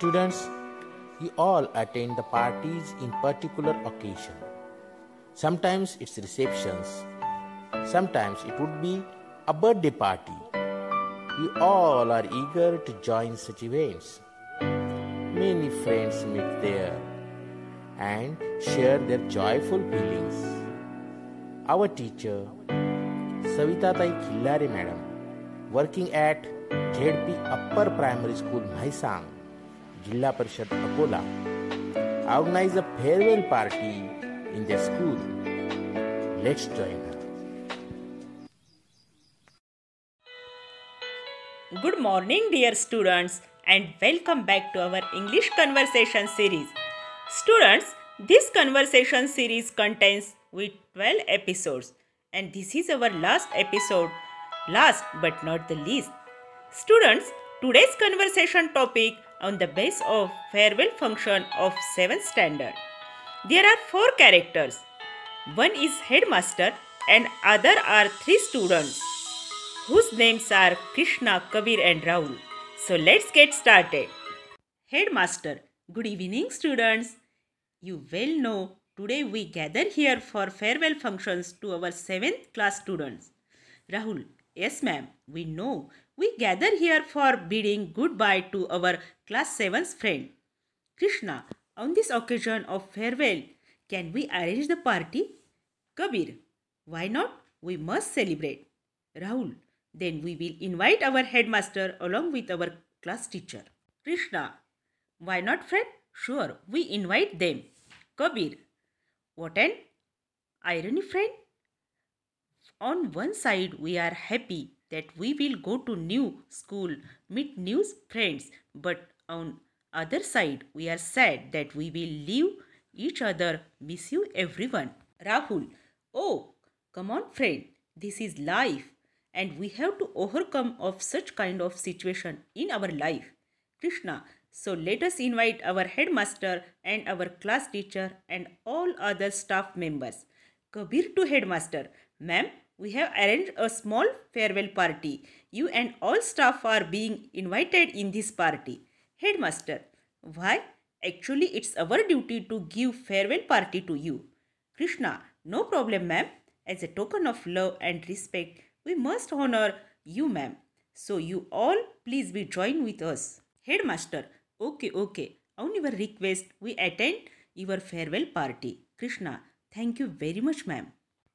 Students, you all attend the parties in particular occasion. Sometimes it's receptions. Sometimes it would be a birthday party. You all are eager to join such events. Many friends meet there and share their joyful feelings. Our teacher, Savita Tai Madam, working at ZP Upper Primary School, Mahisang, Jilla Parishad Akola, organize a farewell party in their school. Let's join her. Good morning, dear students, and welcome back to our English conversation series. Students, this conversation series contains with 12 episodes, and this is our last episode, last but not the least. Students, today's conversation topic on the base of farewell function of 7th standard. There are four characters. One is headmaster and other are three students whose names are Krishna, Kabir and Rahul. So let's get started. Headmaster, good evening students. You well know today we gather here for farewell functions to our 7th class students. Rahul, yes ma'am, we know we gather here for bidding goodbye to our class 7's friend. Krishna, on this occasion of farewell, can we arrange the party? Kabir, why not? We must celebrate. Rahul, then we will invite our headmaster along with our class teacher. Krishna, why not friend? Sure, we invite them. Kabir, what an irony friend. On one side, we are happy that we will go to new school, meet new friends, but on other side, we are sad that we will leave each other, miss you everyone. Rahul, oh, come on friend, this is life and we have to overcome of such kind of situation in our life. Krishna, so let us invite our headmaster and our class teacher and all other staff members. Kabir to headmaster, ma'am, we have arranged a small farewell party. You and all staff are being invited in this party. Headmaster, why? Actually, it's our duty to give farewell party to you. Krishna, no problem, ma'am. As a token of love and respect, we must honor you, ma'am. So you all please be joined with us. Headmaster, okay, okay. On your request, we attend your farewell party. Krishna, thank you very much, ma'am.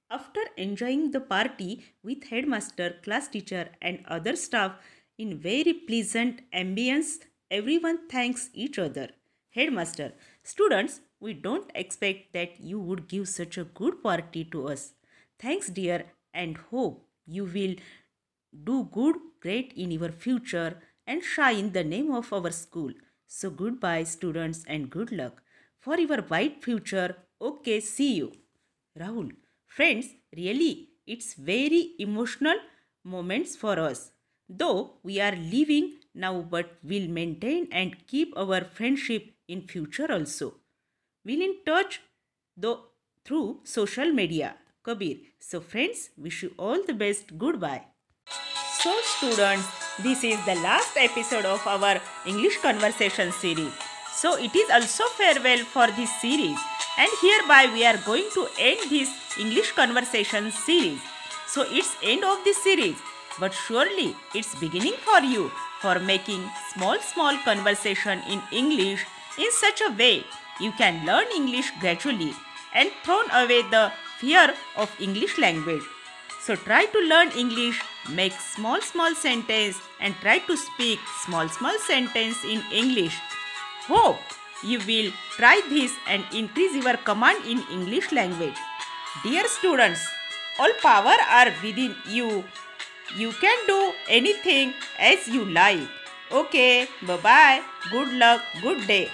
After enjoying the party with headmaster, class teacher, and other staff in very pleasant ambience, everyone thanks each other. Headmaster, students, we don't expect that you would give such a good party to us. Thanks, dear, and hope you will do good, great in your future and shine the name of our school. So, goodbye, students, and good luck for your bright future. Okay, see you. Rahul, friends, really, it's very emotional moments for us. Though we are leaving now, but we'll maintain and keep our friendship in future also. We'll in touch though through social media. Kabir. So friends, wish you all the best. Goodbye. So students, this is the last episode of our English conversation series. So it is also farewell for this series and hereby we are going to end this English conversation series. So it's end of this series but surely it's beginning for you for making small small conversation in English in such a way you can learn English gradually and thrown away the fear of English language. So try to learn English, make small small sentence and try to speak small small sentence in English. Hope you will try this and increase your command in English language. Dear students, all power are within you. You can do anything as you like. Okay, bye bye. Good luck, good day.